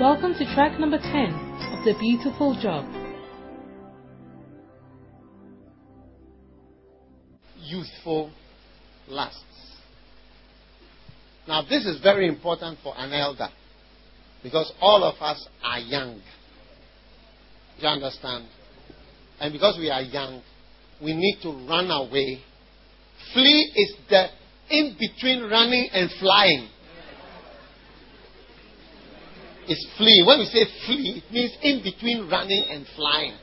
Welcome to track number 10 of The Beautiful Job. Youthful lusts. Now, this is very important for an elder because all of us are young. You understand? And because we are young, we need to run away. Flee is the in between running and flying. It's flee. When we say flee, it means in between running and flying.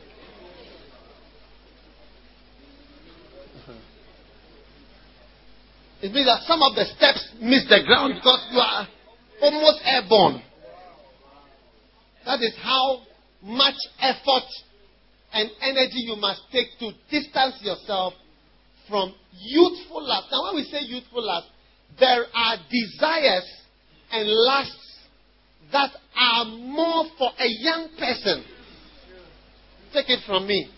It means that some of the steps miss the ground because you are almost airborne. That is how much effort and energy you must take to distance yourself from youthful lust. Now, when we say youthful lust, there are desires and lusts that are more for a young person. Take it from me.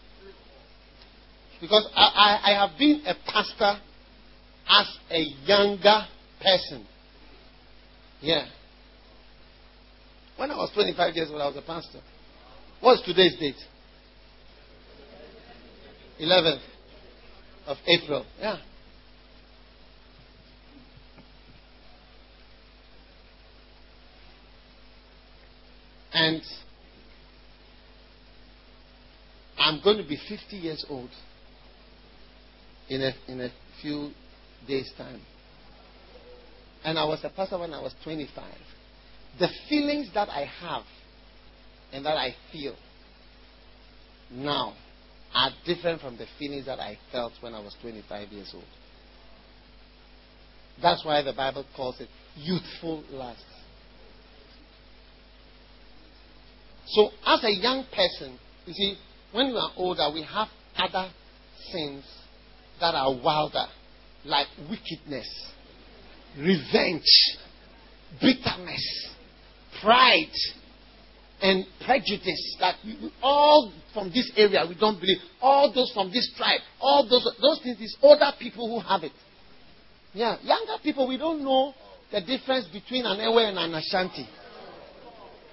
Because I, I, I have been a pastor as a younger person. Yeah. When I was 25 years old, I was a pastor. What's today's date? 11th of April. Yeah. And I'm going to be 50 years old in a, in a few days' time. And I was a pastor when I was 25. The feelings that I have and that I feel now are different from the feelings that I felt when I was 25 years old. That's why the Bible calls it youthful lust. So, as a young person, you see, when we are older, we have other sins that are wilder, like wickedness, revenge, bitterness, pride, and prejudice. That we, all from this area we don't believe. All those from this tribe all those those things is older people who have it. Yeah younger people we don't know the difference between an ewe and an ashanti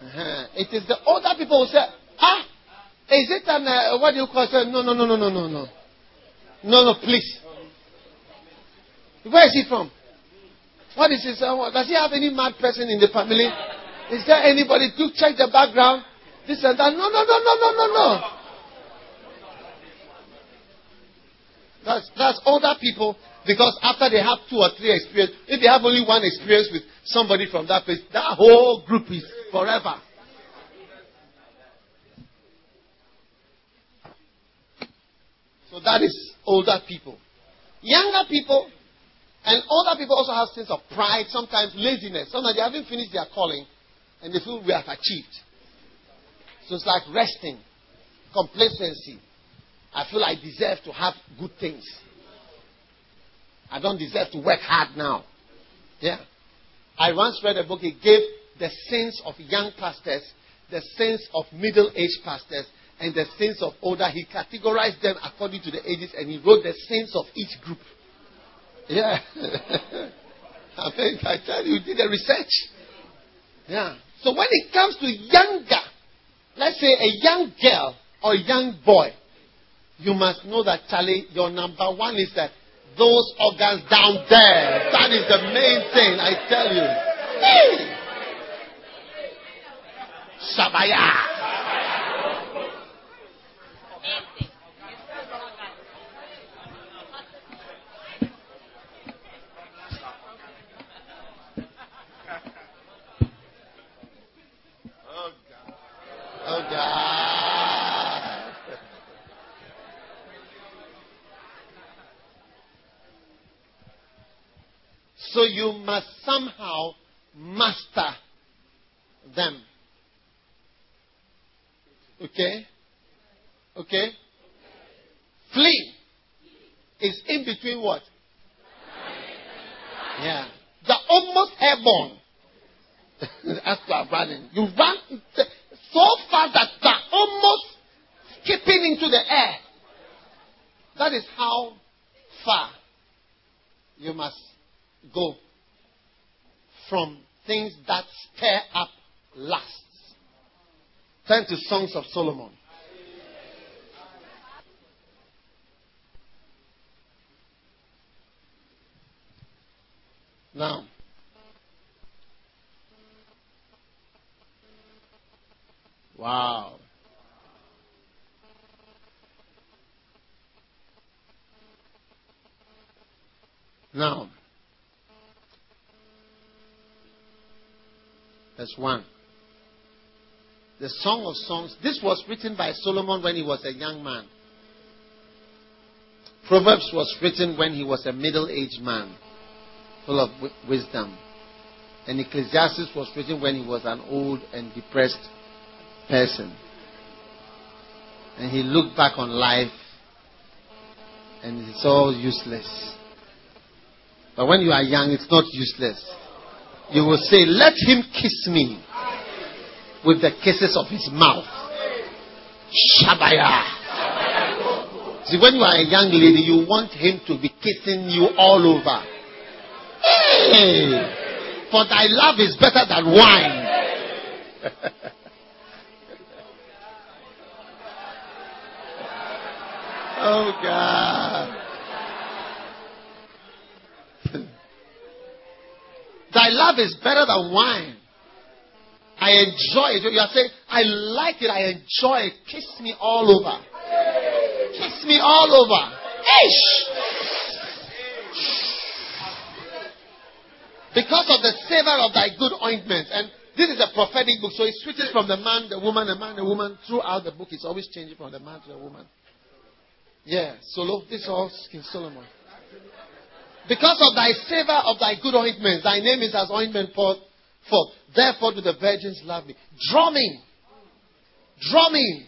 uh-huh. It is the older people who say, ah, is it an, uh, what do you call it? No, no, no, no, no, no, no. No, no, please. Where is he from? What is his, uh, does he have any mad person in the family? Is there anybody to check the background? This and that. No, no, no, no, no, no, no. That's, that's older people because after they have two or three experience, if they have only one experience with somebody from that place, that whole group is forever. So that is older people. Younger people and older people also have sense of pride, sometimes laziness. Sometimes they haven't finished their calling and they feel we have achieved. So it's like resting, complacency. I feel I deserve to have good things. I don't deserve to work hard now. Yeah. I once read a book, it gave the sins of young pastors, the sins of middle aged pastors, and the sins of older. He categorized them according to the ages and he wrote the sins of each group. Yeah. I mean, I tell you, he did the research. Yeah. So when it comes to younger, let's say a young girl or young boy, you must know that Charlie, your number one is that those organs down there. That is the main thing, I tell you. Hey! Shabaya. Oh. So you must somehow master them. Okay? Okay? Flee is in between what? Yeah. The almost airborne. As you are running. You run so fast that they're almost skipping into the air. That is how far you must go from things that stir up lusts. Turn to Songs of Solomon. Now, wow. Now, verse 1. The Song of Songs. This was written by Solomon when he was a young man. Proverbs was written when he was a middle aged man, full of wisdom. And Ecclesiastes was written when he was an old and depressed person. And he looked back on life and it's all useless. But when you are young, it's not useless. You will say, Let him kiss me with the kisses of his mouth. Shabaya. See, when you are a young lady, you want him to be kissing you all over. Hey, for oh, thy love is better than wine. oh, God. thy love is better than wine. I enjoy it. You are saying, I like it, I enjoy it. Kiss me all over. Kiss me all over. Ish! Because of the savor of thy good ointment. And this is a prophetic book, so it switches from the man, the woman, the man, the woman. Throughout the book, it's always changing from the man to the woman. Yeah, Solo. This is all King Solomon. Because of thy savor of thy good ointment, thy name is as ointment poured forth. Therefore do the virgins love me. Drumming. Drumming.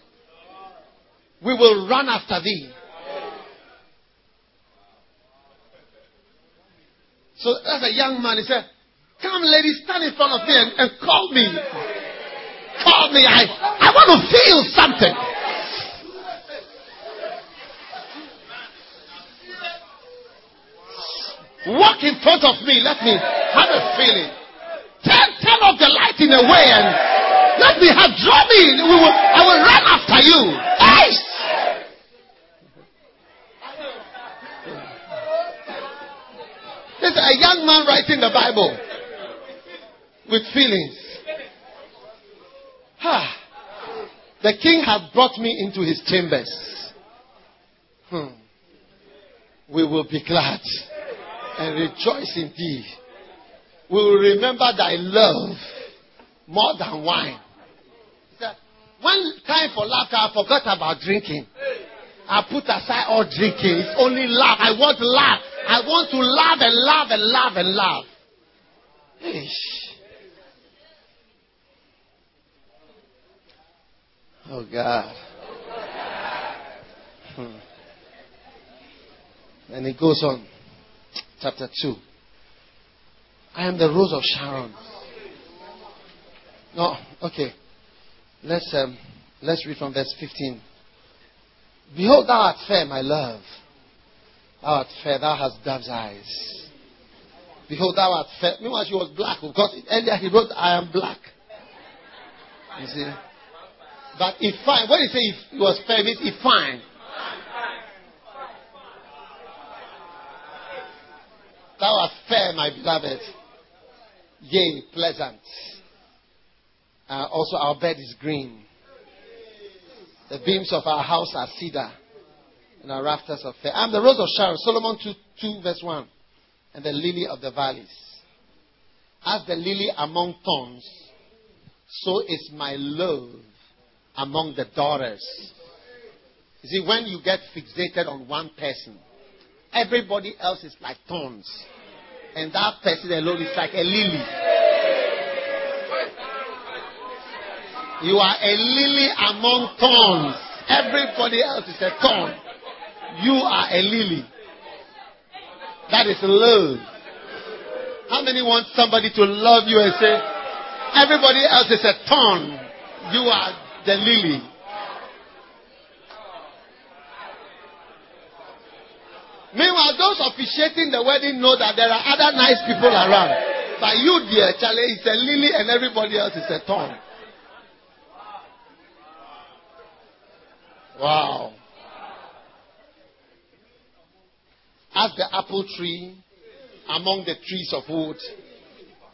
We will run after thee. So as a young man, he said, Come, lady, stand in front of me and, and call me. Call me. I, I want to feel something. Walk in front of me. Let me have a feeling. The light in a way and let me have draw me. We will, I will run after you. Hey! There's a young man writing the Bible with feelings. Ah, the king had brought me into his chambers. Hmm. We will be glad and rejoice in thee will remember thy love more than wine. When time for laughter, I forgot about drinking. I put aside all drinking. It's only laugh. I want to laugh. I want to laugh and laugh and laugh and laugh. Oh God. Hmm. And it goes on. Chapter 2. I am the rose of Sharon. No, okay. Let's um, let's read from verse 15. Behold, thou art fair, my love. Thou art fair, thou hast dove's eyes. Behold, thou art fair. Meanwhile, she was black because earlier he wrote, I am black. You see? But if fine, when he say if he was fair, means if fine. Thou art fair, my beloved yea, pleasant. Uh, also, our bed is green. The beams of our house are cedar, and our rafters are fair. I'm the rose of Sharon, Solomon 2, 2 verse 1, and the lily of the valleys. As the lily among thorns, so is my love among the daughters. You see, when you get fixated on one person, everybody else is like thorns and that person alone is like a lily. You are a lily among thorns. Everybody else is a thorn. You are a lily. That is love. How many want somebody to love you and say, everybody else is a thorn. You are the lily. Meanwhile, those officiating the wedding know that there are other nice people around. But you, dear Charlie, is a lily and everybody else is a thorn. Wow. As the apple tree among the trees of wood,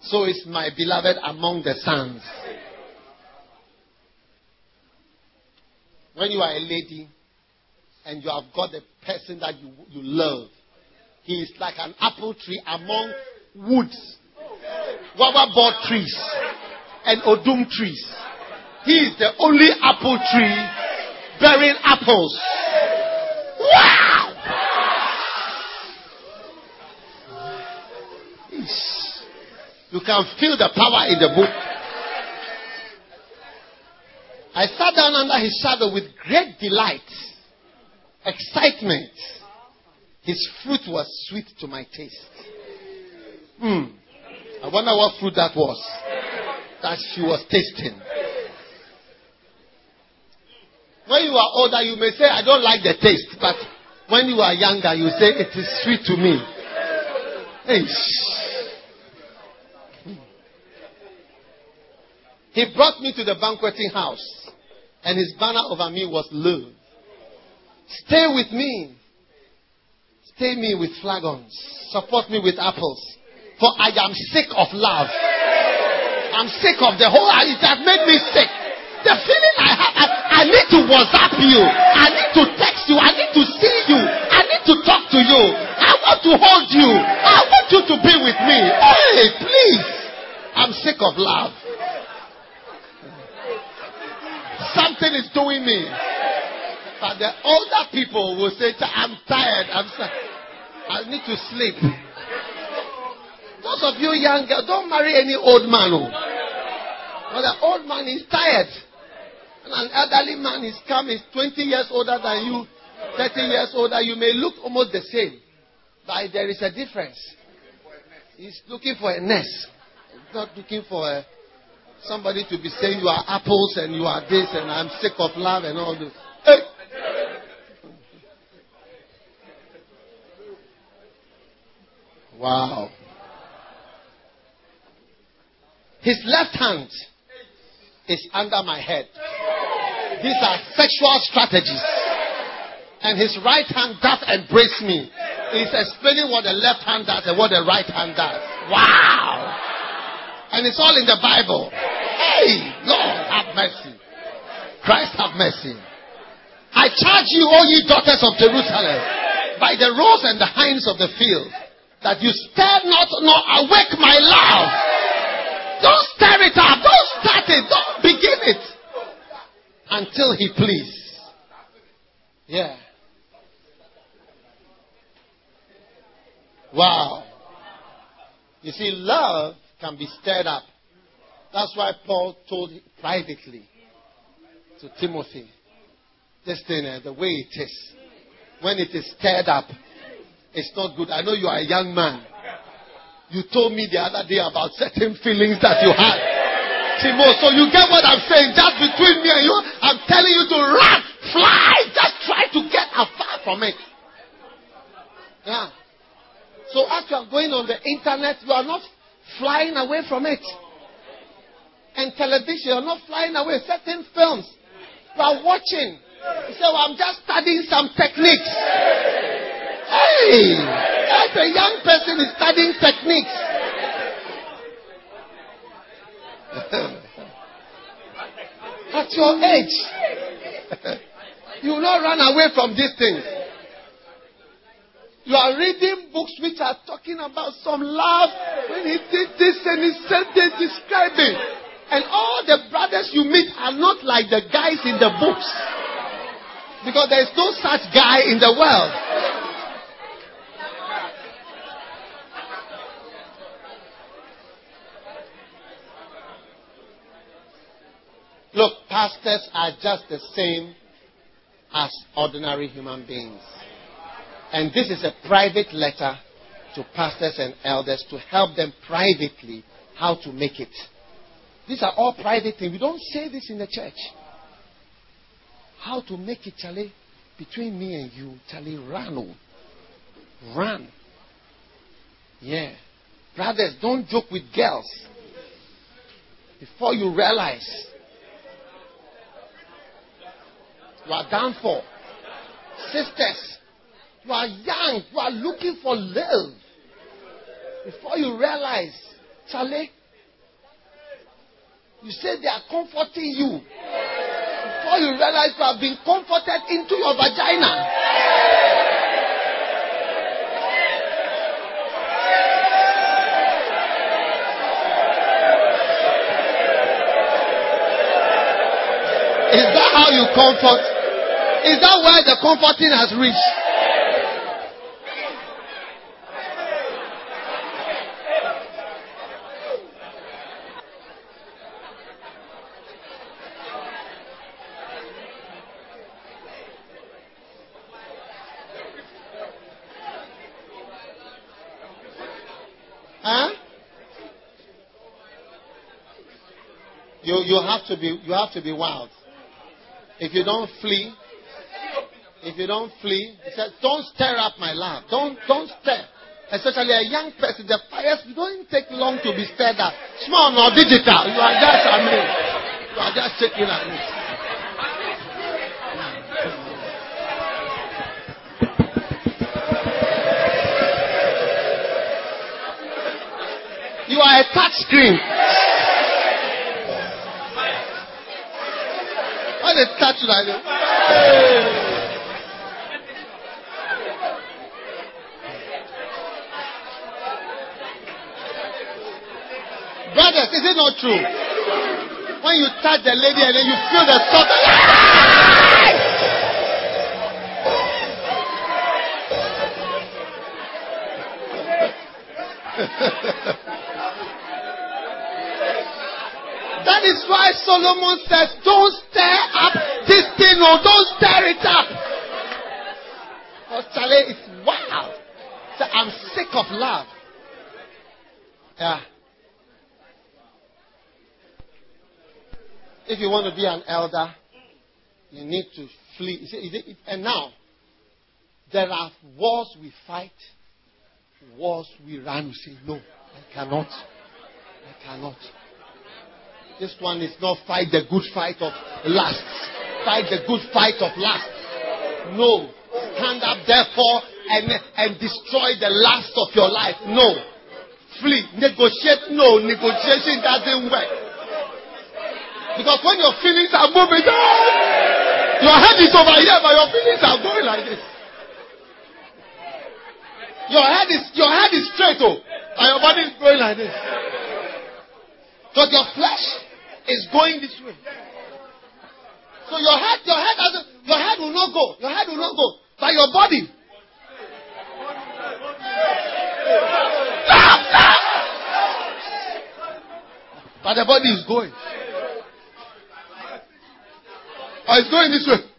so is my beloved among the sons. When you are a lady and you have got the person that you, you love, he is like an apple tree among woods, board trees, and odum trees. He is the only apple tree bearing apples. Wow! You can feel the power in the book. I sat down under his shadow with great delight, excitement. His fruit was sweet to my taste. Hmm. I wonder what fruit that was that she was tasting. When you are older, you may say, I don't like the taste, but when you are younger, you say, it is sweet to me. Hey. He brought me to the banqueting house, and his banner over me was love. Stay with me. Stay me with flagons. Support me with apples. For I am sick of love. I'm sick of the whole, it has made me sick. The feeling I have, I, I need to WhatsApp you. I need to text you. I need to see you. I need to talk to you. I want to hold you. I want you to be with me. Hey, please. I'm sick of love. Something is doing me. But the older people will say, I'm tired. I'm I need to sleep. Those of you young girls, don't marry any old man. Oh. But the old man is tired. And an elderly man is coming, is 20 years older than you, 30 years older. You may look almost the same. But there is a difference. He's looking for a nest. He's not looking for a, somebody to be saying you are apples and you are this and I'm sick of love and all this. Hey! Wow. His left hand is under my head. These are sexual strategies. And his right hand does embrace me. He's explaining what the left hand does and what the right hand does. Wow. And it's all in the Bible. Hey, Lord, have mercy. Christ have mercy. I charge you, all ye daughters of Jerusalem, by the roes and the hinds of the field, that you stir not nor awake my love don't stir it up. Don't start it. Don't begin it until He please. Yeah. Wow. You see, love can be stirred up. That's why Paul told privately to Timothy, this thing, uh, the way it is, when it is stirred up, it's not good. I know you are a young man. You told me the other day about certain feelings that you had. Timo, so you get what I'm saying? Just between me and you, I'm telling you to run, fly, just try to get afar from it. Yeah. So as you are going on the internet, you are not flying away from it. And television, you are not flying away. Certain films, you are watching. You say, well, I'm just studying some techniques. Hey, as a young person is studying techniques. At your age, you will not run away from these things. You are reading books which are talking about some love when he did this and he said this, describing. And all the brothers you meet are not like the guys in the books. Because there is no such guy in the world. Pastors are just the same as ordinary human beings. And this is a private letter to pastors and elders to help them privately how to make it. These are all private things. We don't say this in the church. How to make it, Charlie, between me and you, Charlie, run. Oh. Run. Yeah. Brothers, don't joke with girls. Before you realize You are done for. Sisters, you are young. You are looking for love. Before you realize, Charlie, you say they are comforting you. Before you realize you have been comforted into your vagina. Is that how you comfort? Is that where the comforting has reached? You, you have to be you have to be wild. If you don't flee, if you don't flee, he said, don't stir up my love. Don't don't stir. Especially a young person, the fires don't take long to be stirred up. Small nor digital. You are just mean, you are just shaking at it. You are a touch screen. When they touch you like. Is it not true? When you touch the lady and then you feel the salt. that is why Solomon says, Don't stir up this thing, or don't stir it up. Because Charlie, it's wild. So I'm sick of love. Yeah. If you want to be an elder, you need to flee. And now, there are wars we fight, wars we run. We say, no, I cannot. I cannot. This one is not fight the good fight of lust. Fight the good fight of lust. No. Stand up therefore and, and destroy the lust of your life. No. Flee. Negotiate. No. Negotiation doesn't work. Because when your feelings are moving, your head is over here, but your feelings are going like this. Your head is your head is straight, oh, and your body is going like this. Because your flesh is going this way. So your head, your head doesn't, your head will not go. Your head will not go. But your body. But the body is going. Oh, or it's going this way.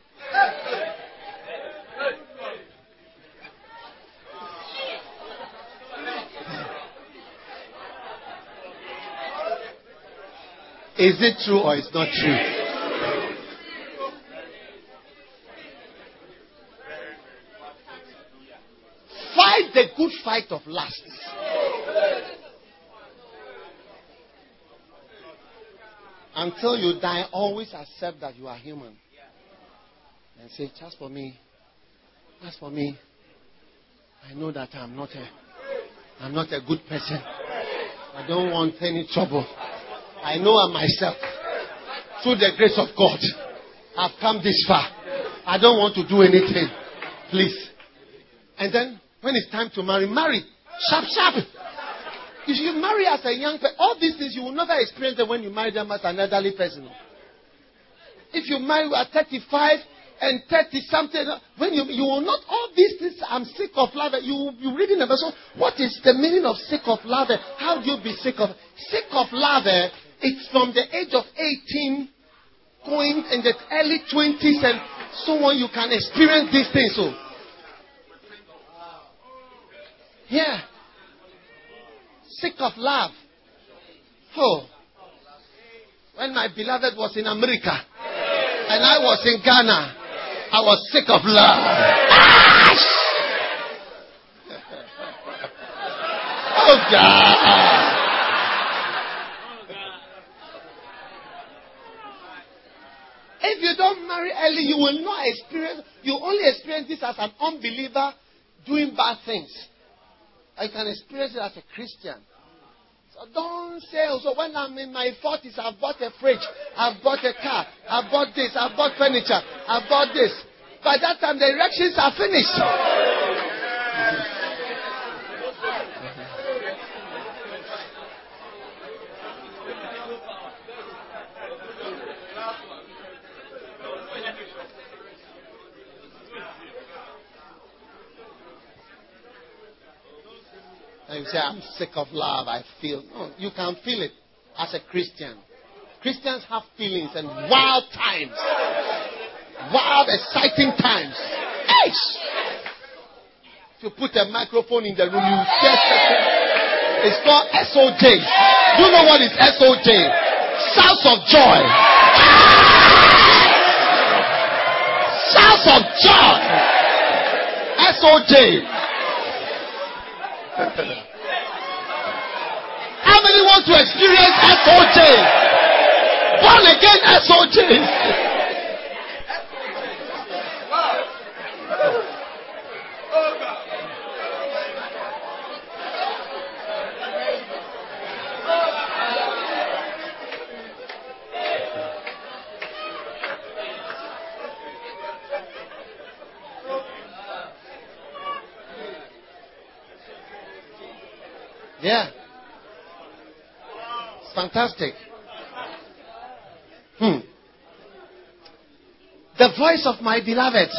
Is it true or it's not true? Fight the good fight of lust. Until you die, always accept that you are human. And say, just for me, just for me, I know that I'm not a I'm not a good person. I don't want any trouble. I know I'm myself, through the grace of God, I've come this far. I don't want to do anything. Please. And then, when it's time to marry, marry. Sharp, sharp. If you marry as a young person, all these things you will never experience them when you marry them as an elderly person. If you marry at 35 and 30 something, when you, you will not, all these things, I'm sick of love. Eh, you, you reading the verse, what is the meaning of sick of love? Eh? How do you be sick of, sick of love? Eh? It's from the age of 18 going in the early 20s and so on, you can experience these things. So, yeah. Sick of love. Oh. When my beloved was in America and I was in Ghana, I was sick of love. oh God. If you don't marry early, you will not experience, you only experience this as an unbeliever doing bad things. I can experience it as a Christian. So don't say, oh, so when I'm in my 40s, I've bought a fridge, I've bought a car, I've bought this, I've bought furniture, I've bought this. By that time, the erections are finished. And you say, I'm sick of love. I feel. No, you can feel it as a Christian. Christians have feelings and wild times. Wild, exciting times. Eish! If you put a microphone in the room, you just. It's called SOJ. Do you know what is SOJ? Shouts of joy. Shouts of joy. SOJ. How many want to experience SOJ? Born again SOJ. Fantastic. Hmm. The voice of my beloved.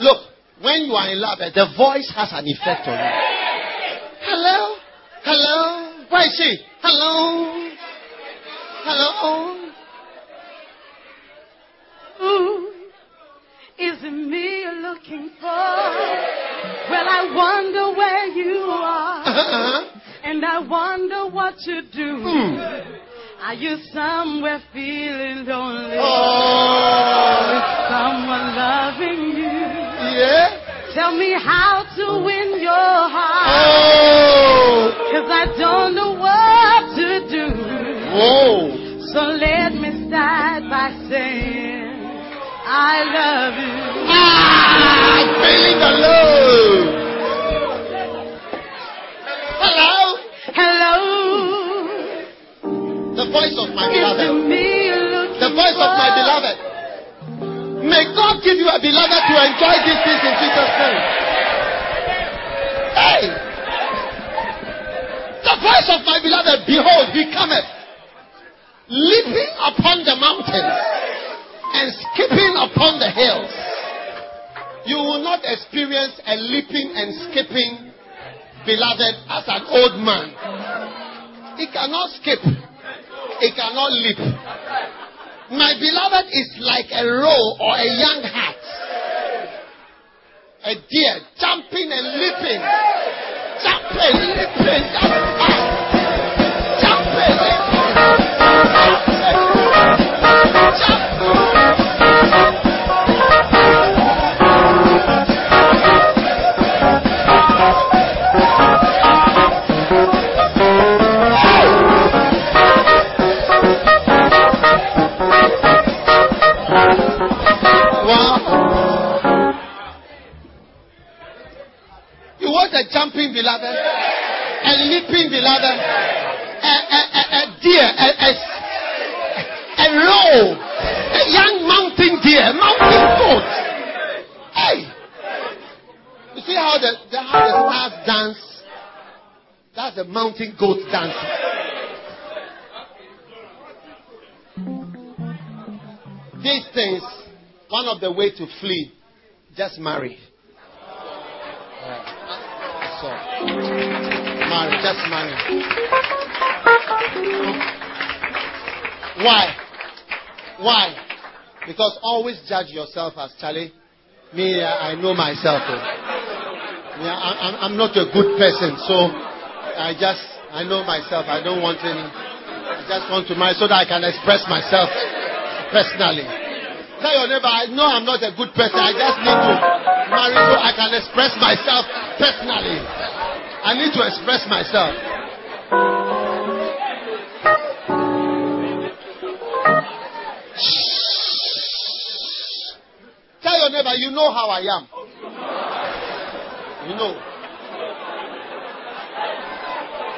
Look, when you are in love, the voice has an effect on you. Hello? Hello? Where is she? Hello? Hello? Ooh, is it me you're looking for? Well, I wonder And I wonder what you do. Hmm. Are you somewhere feeling lonely? Oh. Is someone loving you? Yeah? Tell me how to win your heart. Oh. Cause I don't know what to do. Whoa. So let me start by saying, I love you. Ah, I'm feeling the love. Voice of my beloved. me you're looking The voice of my beloved. May God give you a beloved to enjoy this things in Jesus' name. Hey! The voice of my beloved, behold, he cometh, leaping upon the mountains and skipping upon the hills. You will not experience a leaping and skipping beloved as an old man. He cannot skip. He cannot leap. My beloved is like a roe or a young hart. A deer jumping and leaping. Jumping, leaping. Jumping, a jumping beloved? A leaping beloved? A, a, a, a deer? A, a, a roe? A young mountain deer? Mountain goat? Hey! You see how the, the, how the stars dance? That's the mountain goat dancing. These things, one of the way to flee, just marry. Marry, just marry. Why? Why? Because always judge yourself as Charlie. Me, I I know myself. oh. Yeah, I, I'm, I'm not a good person, so I just I know myself. I don't want any. I just want to marry so that I can express myself personally. Tell your neighbor, I know I'm not a good person. I just need to marry so I can express myself personally. I need to express myself. Shh. neighbor, you know how I am. You know.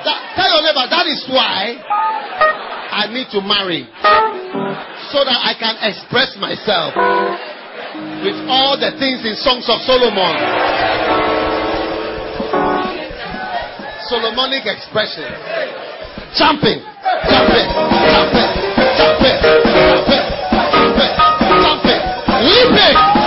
That, tell your neighbor, that is why I need to marry. So that I can express myself with all the things in Songs of Solomon. Solomonic expression. Jumping, jumping, jumping, jumping, jumping, jumping, jumping, leaping,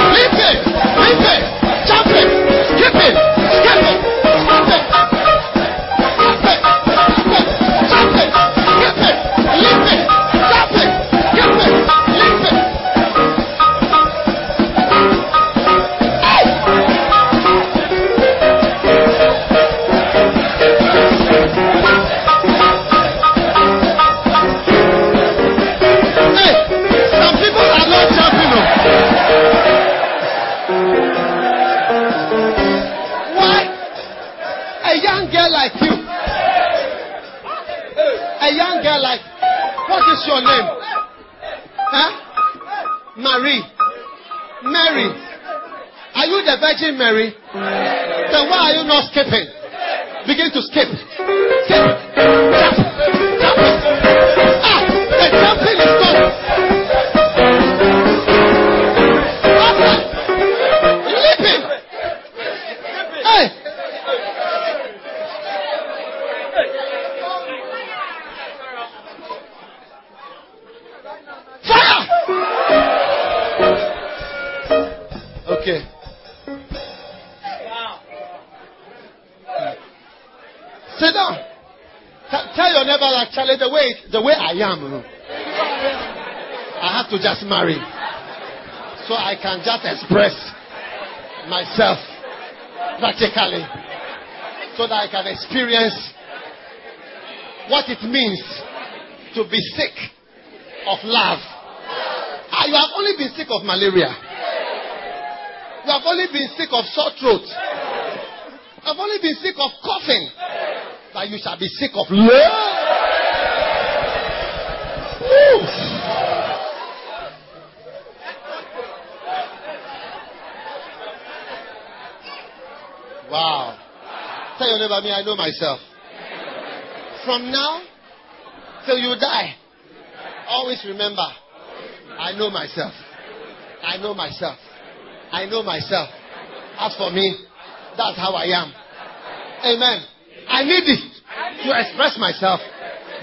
Mary? Then why are you not skipping? Begin to skip. Skip. Jump. Jump. Ah, the jumping is. Fire. Okay. Sit down. T- tell your neighbor that Charlie, the way the way I am, I have to just marry, so I can just express myself practically, so that I can experience what it means to be sick of love. Ah, you have only been sick of malaria. You have only been sick of sore throat. You have only been sick of coughing. But you shall be sick of love. Wow. Tell your neighbor, me, I know myself. From now till you die, always remember, I know myself. I know myself. I know myself. As for me, that's how I am. Amen. I need it to express myself.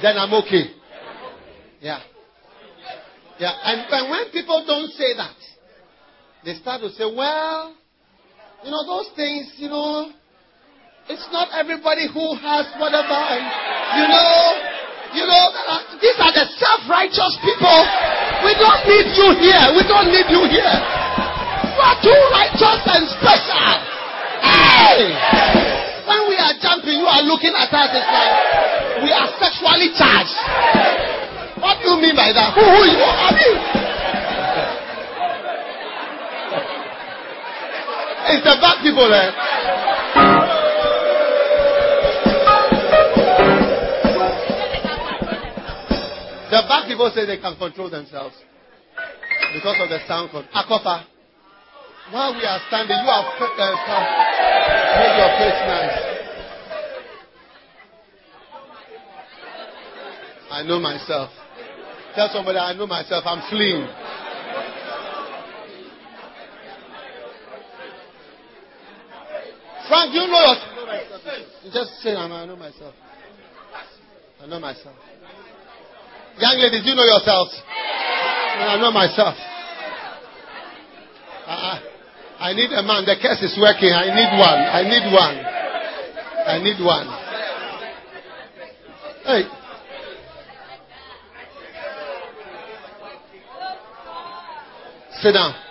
Then I'm okay. Yeah. Yeah. And, and when people don't say that, they start to say, well, you know, those things, you know, it's not everybody who has whatever. And, you know, you know, uh, these are the self-righteous people. We don't need you here. We don't need you here. You are too righteous and special. Hey! When we are jumping, you are looking at us. It's like we are sexually charged. What do you mean by that? Who, who you are? you? It's the bad people there. The bad people say they can control themselves because of the sound code. Akofa, while we are standing, you are. uh, made your face nice. I know myself. Tell somebody I know myself. I'm fleeing. Frank, you know yourself. You just say, I know myself. I know myself. Young ladies, you know yourselves. I know myself. Uh, I need a man. The curse is working. I need one. I need one. I need one. Hey. Sit down.